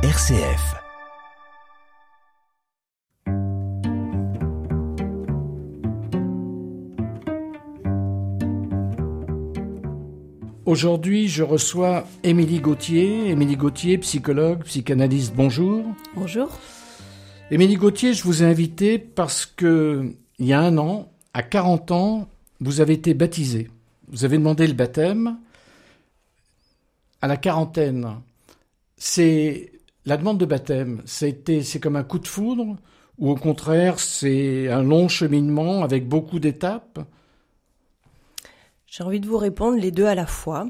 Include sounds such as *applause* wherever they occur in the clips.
RCF. Aujourd'hui, je reçois Émilie Gauthier. Émilie Gauthier, psychologue, psychanalyste, bonjour. Bonjour. Émilie Gauthier, je vous ai invité parce que, il y a un an, à 40 ans, vous avez été baptisée. Vous avez demandé le baptême à la quarantaine. C'est la demande de baptême, c'est comme un coup de foudre ou au contraire c'est un long cheminement avec beaucoup d'étapes? J'ai envie de vous répondre les deux à la fois.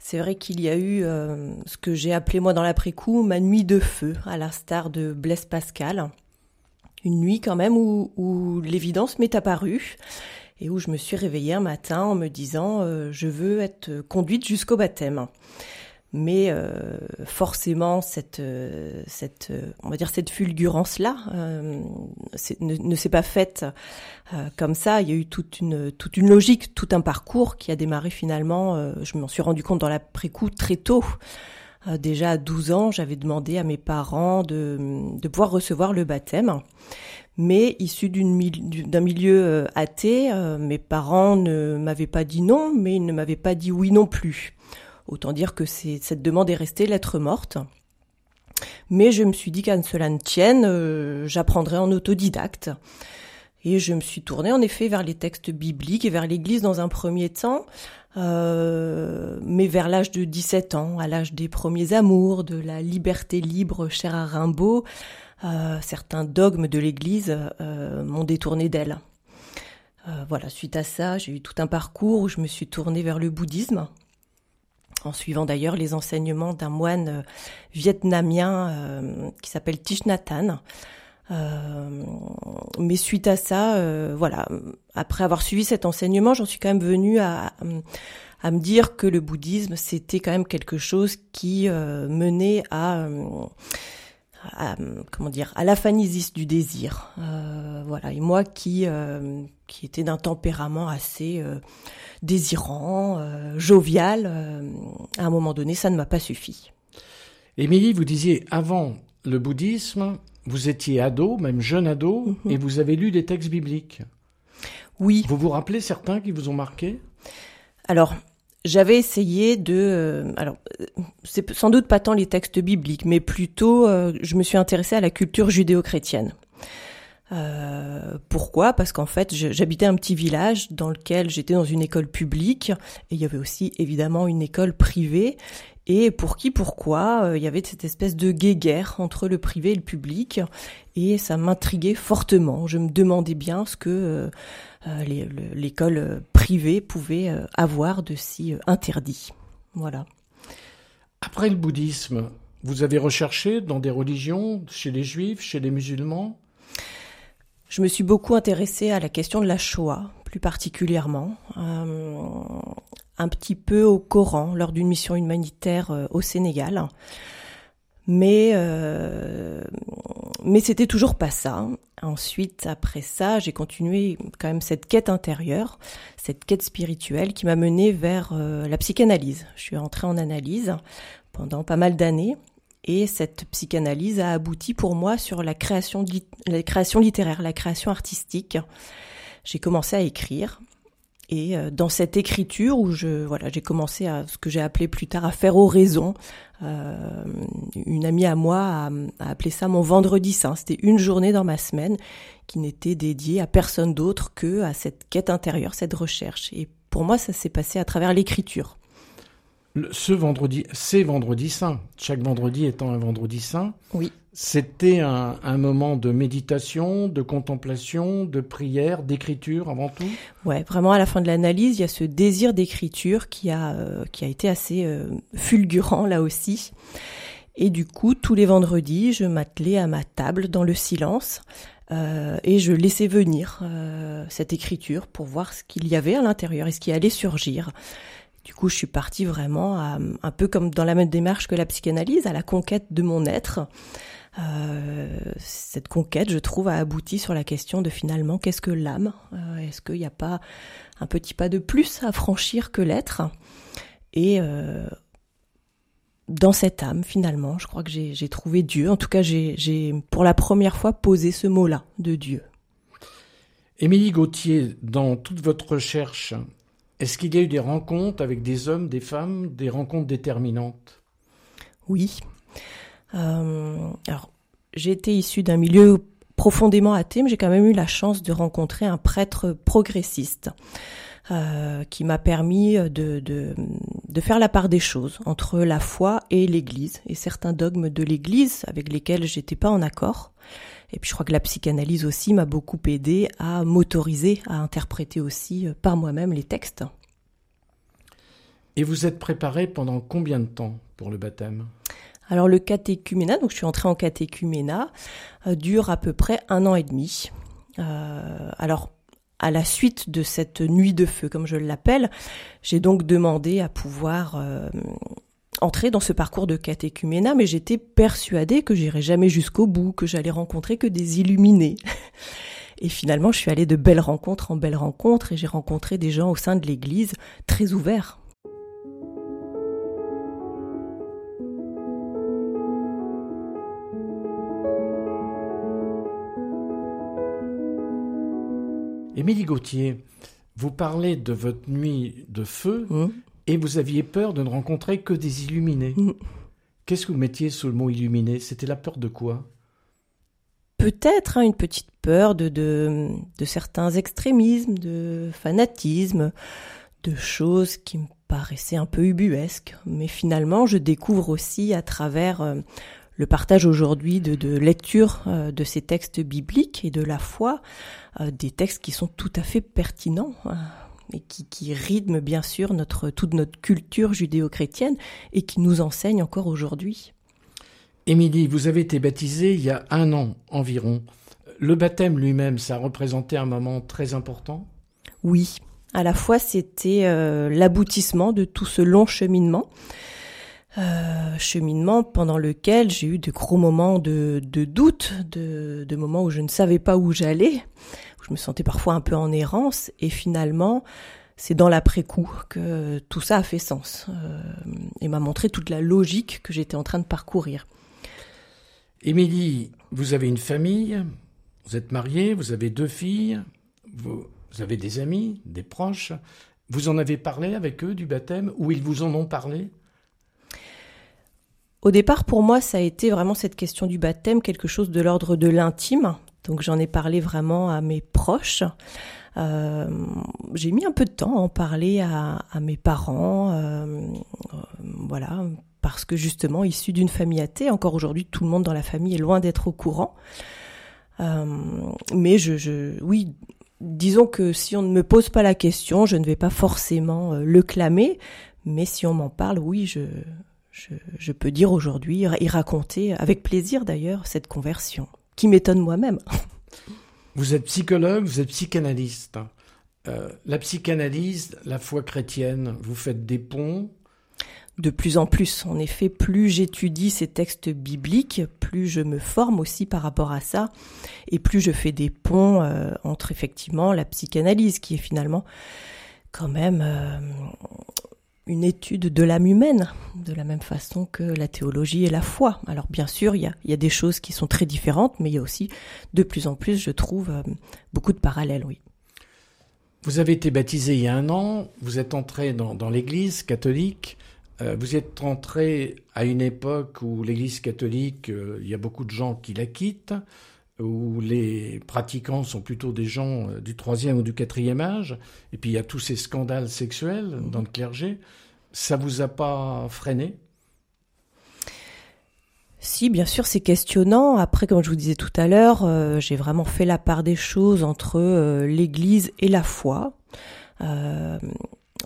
C'est vrai qu'il y a eu euh, ce que j'ai appelé moi dans l'après-coup ma nuit de feu, à l'instar de Blaise Pascal. Une nuit quand même où, l'évidence m'est apparue et où je me suis réveillée un matin en me disant euh, je veux être conduite jusqu'au baptême mais euh, forcément cette euh, cette euh, on va dire cette fulgurance là ne, s'est pas faite comme ça. Il y a eu toute une toute une logique tout un parcours qui a démarré finalement je m'en suis rendu compte dans l'après-coup très tôt. Déjà à 12 ans j'avais demandé à mes parents de de pouvoir recevoir le baptême. Mais issu d'un milieu athée, mes parents ne m'avaient pas dit non, mais ils ne m'avaient pas dit oui non plus. Autant dire que cette demande est restée lettre morte. Mais je me suis dit qu'à cela ne tienne, euh, j'apprendrai en autodidacte. Et je me suis tournée en effet vers les textes bibliques et vers l'Église dans un premier temps, euh, mais vers l'âge de 17 ans, à l'âge des premiers amours, de la liberté libre chère à Rimbaud, euh, certains dogmes de l'Église m'ont détourné d'elle. voilà, suite à ça, j'ai eu tout un parcours où je me suis tournée vers le bouddhisme, en suivant d'ailleurs les enseignements d'un moine euh, vietnamien euh, qui s'appelle Thich Nhat Hanh. Euh, mais suite à ça, voilà, après avoir suivi cet enseignement, j'en suis quand même venue à, à me dire que le bouddhisme, c'était quand même quelque chose qui menait à, à, comment dire, à l'aphanisis du désir. voilà, et moi qui qui était d'un tempérament assez désirant, euh, jovial. Euh, à un moment donné, ça ne m'a pas suffi. Émilie, vous disiez avant le bouddhisme, vous étiez ado, même jeune ado, mhm. et vous avez lu des textes bibliques. Oui. Vous vous rappelez certains qui vous ont marqué? Alors, j'avais essayé de. Euh, alors, c'est sans doute pas tant les textes bibliques, mais plutôt, je me suis intéressée à la culture judéo-chrétienne. Euh, pourquoi? Parce qu'en fait, j'habitais un petit village dans lequel j'étais dans une école publique et il y avait aussi évidemment une école privée. Et pour qui, pourquoi? Euh, Il y avait cette espèce de guéguerre entre le privé et le public et ça m'intriguait fortement. Je me demandais bien ce que euh, l'école privée pouvait avoir de si interdit. Voilà. Après le bouddhisme, vous avez recherché dans des religions, chez les juifs, chez les musulmans? Je me suis beaucoup intéressée à la question de la Shoah, plus particulièrement, euh, un petit peu au Coran lors d'une mission humanitaire euh, au Sénégal. Mais euh, mais c'était toujours pas ça. Ensuite, après ça, j'ai continué quand même cette quête intérieure, cette quête spirituelle qui m'a menée vers la psychanalyse. Je suis entrée en analyse pendant pas mal d'années et cette psychanalyse a abouti pour moi sur la création, la création littéraire, la création artistique. J'ai commencé à écrire. Et euh, dans cette écriture où je voilà j'ai commencé à ce que j'ai appelé plus tard à faire oraison, euh, une amie à moi a, a, appelé ça mon vendredi saint. C'était une journée dans ma semaine qui n'était dédiée à personne d'autre que à cette quête intérieure, cette recherche. Et pour moi, ça s'est passé à travers l'écriture ce vendredi, c'est vendredi saint, chaque vendredi étant un vendredi saint. Oui. C'était un, moment de méditation, de contemplation, de prière, d'écriture avant tout? Ouais, vraiment à la fin de l'analyse, il y a ce désir d'écriture qui a euh, qui a été assez euh, fulgurant là aussi. Et du coup, tous les vendredis, je m'attelais à ma table dans le silence euh, et je laissais venir cette écriture pour voir ce qu'il y avait à l'intérieur et ce qui allait surgir. Du coup, je suis partie vraiment un peu comme dans la même démarche que la psychanalyse, à la conquête de mon être. Euh, cette conquête, je trouve, a abouti sur la question de finalement qu'est-ce que l'âme? Euh, Est-ce qu'il n'y a pas un petit pas de plus à franchir que l'être? Et euh, dans cette âme finalement. Je crois que j'ai trouvé Dieu. En tout cas, j'ai pour la première fois posé ce mot-là de Dieu. Émilie Gauthier, dans toute votre recherche, est-ce qu'il y a eu des rencontres avec des hommes, des femmes, des rencontres déterminantes? Oui. Euh, alors, j'ai été issue d'un milieu profondément athée, mais j'ai quand même eu la chance de rencontrer un prêtre progressiste. Euh, qui m'a permis de, de, de, faire la part des choses entre la foi et l'Église et certains dogmes de l'Église avec lesquels j'étais pas en accord. Et puis je crois que la psychanalyse aussi m'a beaucoup aidé à m'autoriser à interpréter aussi euh, par moi-même les textes. Et vous êtes préparé pendant combien de temps pour le baptême? Alors le catéchuménat, donc je suis entrée en catéchuménat, euh, dure à peu près un an et demi. Euh, alors à la suite de cette nuit de feu, comme je l'appelle, j'ai donc demandé à pouvoir euh, entrer dans ce parcours de catéchuménat, mais j'étais persuadée que j'irais jamais jusqu'au bout, que j'allais rencontrer que des illuminés. *laughs* Et finalement, je suis allée de belles rencontres en belles rencontres et j'ai rencontré des gens au sein de l'Église très ouverts. Émilie Gauthier, vous parlez de votre nuit de feu mmh. Et vous aviez peur de ne rencontrer que des illuminés. Mmh. Qu'est-ce que vous mettiez sous le mot illuminé? C'était la peur de quoi? Peut-être hein, une petite peur de, de, de, certains extrémismes, de fanatisme, de choses qui me paraissaient un peu ubuesques. Mais finalement, je découvre aussi à travers euh, le partage aujourd'hui de, de, lecture euh, de ces textes bibliques et de la foi, euh, des textes qui sont tout à fait pertinents hein, et qui, qui rythment bien sûr notre, toute notre culture judéo-chrétienne et qui nous enseignent encore aujourd'hui. Émilie, vous avez été baptisée il y a un an environ. Le baptême lui-même, ça a représenté un moment très important? Oui, à la fois c'était euh, l'aboutissement de tout ce long cheminement. Euh, cheminement pendant lequel j'ai eu de gros moments de, de doute, de, de, moments où je ne savais pas où j'allais, je me sentais parfois un peu en errance, et finalement, c'est dans l'après-coup que tout ça a fait sens euh, et m'a montré toute la logique que j'étais en train de parcourir. Émilie, vous avez une famille, vous êtes mariée, vous avez deux filles, vous, vous avez des amis, des proches. Vous en avez parlé avec eux du baptême ou ils vous en ont parlé? Au départ, pour moi, ça a été vraiment cette question du baptême, quelque chose de l'ordre de l'intime. Donc j'en ai parlé vraiment à mes proches. Euh, j'ai mis un peu de temps à en parler à, mes parents, euh, euh, voilà, parce que justement, issu d'une famille athée, encore aujourd'hui, tout le monde dans la famille est loin d'être au courant. mais je, je, oui, disons que si on ne me pose pas la question, je ne vais pas forcément le clamer, mais si on m'en parle, oui, je, je, peux dire aujourd'hui et raconter avec plaisir d'ailleurs cette conversion qui m'étonne moi-même. Vous êtes psychologue, vous êtes psychanalyste. Euh, la psychanalyse, la foi chrétienne, vous faites des ponts? De plus en plus. En effet, plus j'étudie ces textes bibliques, plus je me forme aussi par rapport à ça, et plus je fais des ponts euh, entre effectivement la psychanalyse, qui est finalement quand même euh, une étude de l'âme humaine, de la même façon que la théologie et la foi. Alors bien sûr, il y a, des choses qui sont très différentes, mais il y a aussi de plus en plus, je trouve, euh, beaucoup de parallèles, oui. Vous avez été baptisé il y a un an, vous êtes entré dans, l'Église catholique, euh, vous êtes entré à une époque où l'Église catholique, euh, il y a beaucoup de gens qui la quittent, où les pratiquants sont plutôt des gens euh, du troisième ou du quatrième âge, et puis il y a tous ces scandales sexuels dans le clergé, ça vous a pas freiné? Si, bien sûr, c'est questionnant. Après, comme je vous disais tout à l'heure, euh, j'ai vraiment fait la part des choses entre euh, l'Église et la foi,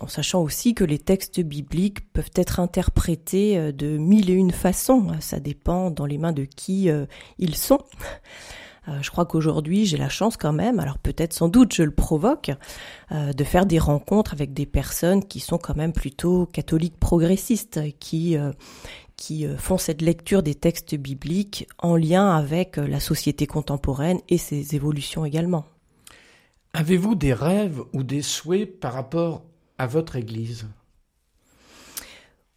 en sachant aussi que les textes bibliques peuvent être interprétés de mille et une façons. Ça dépend dans les mains de qui ils sont. Euh, je crois qu'aujourd'hui, j'ai la chance quand même, alors peut-être sans doute je le provoque, euh, de faire des rencontres avec des personnes qui sont quand même plutôt catholiques progressistes, qui euh, qui font cette lecture des textes bibliques en lien avec la société contemporaine et ses évolutions également. Avez-vous des rêves ou des souhaits par rapport votre Église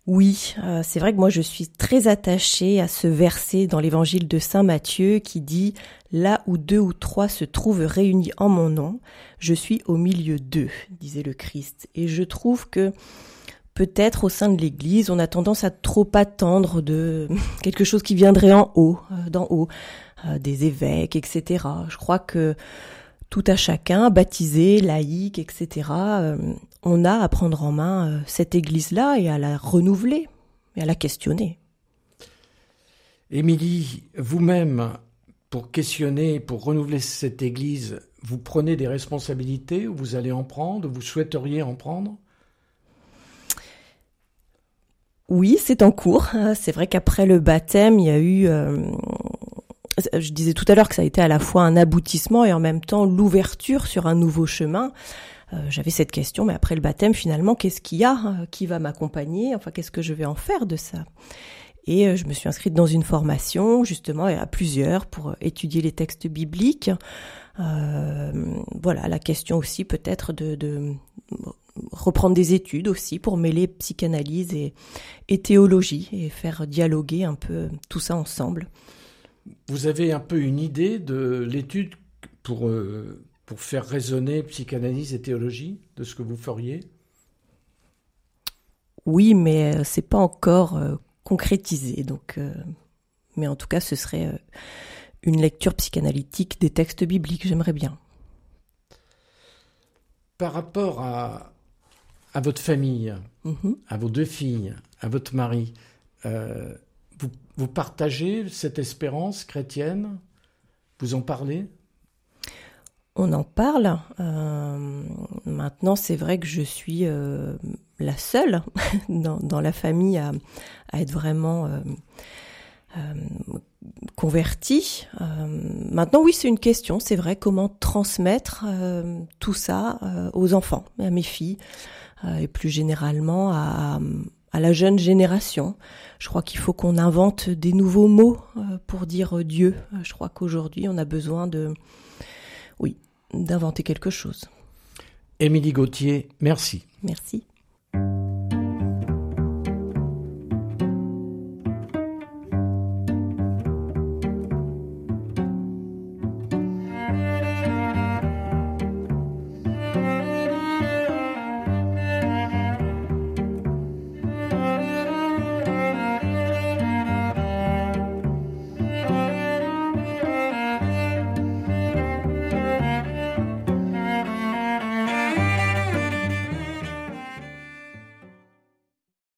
Oui, euh, c'est vrai que moi je suis très attachée à ce verset dans l'évangile de Saint Matthieu qui dit ⁇ Là où deux ou trois se trouvent réunis en mon nom, je suis au milieu d'eux, disait le Christ. Et je trouve que peut-être au sein de l'Église, on a tendance à trop attendre de *laughs* quelque chose qui viendrait en haut, euh, d'en haut, euh, des évêques, etc. Je crois que tout à chacun, baptisé, laïque, etc., on a à prendre en main cette Église-là et à la renouveler et à la questionner. Émilie, vous-même, pour questionner, pour renouveler cette Église, vous prenez des responsabilités ou vous allez en prendre, vous souhaiteriez en prendre? Oui, c'est en cours. C'est vrai qu'après le baptême, il y a eu... Euh, je disais tout à l'heure que ça a été à la fois un aboutissement et en même temps l'ouverture sur un nouveau chemin. Euh, j'avais cette question, mais après le baptême, finalement, qu'est-ce qu'il y a Qui va m'accompagner? Enfin, qu'est-ce que je vais en faire de ça? Et euh, je me suis inscrite dans une formation, justement, à plusieurs, pour étudier les textes bibliques. Euh, voilà, la question aussi peut-être de, reprendre des études aussi pour mêler psychanalyse et, théologie et faire dialoguer un peu tout ça ensemble. Vous avez un peu une idée de l'étude pour, euh, pour faire résonner psychanalyse et théologie, de ce que vous feriez Oui, mais euh, c'est pas encore euh, concrétisé. Donc, mais en tout cas, ce serait une lecture psychanalytique des textes bibliques. J'aimerais bien. Par rapport à, à votre famille, mhm. à vos deux filles, à votre mari, euh, vous, vous, partagez cette espérance chrétienne? Vous en parlez? On en parle. Euh, maintenant, c'est vrai que je suis euh, la seule *laughs* dans, dans, la famille à, à être vraiment convertie. maintenant, oui, c'est une question. C'est vrai, comment transmettre tout ça aux enfants, à mes filles. Euh, et plus généralement à, à la jeune génération. Je crois qu'il faut qu'on invente des nouveaux mots euh, pour dire Dieu. Euh, je crois qu'aujourd'hui, on a besoin de, oui, d'inventer quelque chose. Émilie Gauthier, merci. Merci.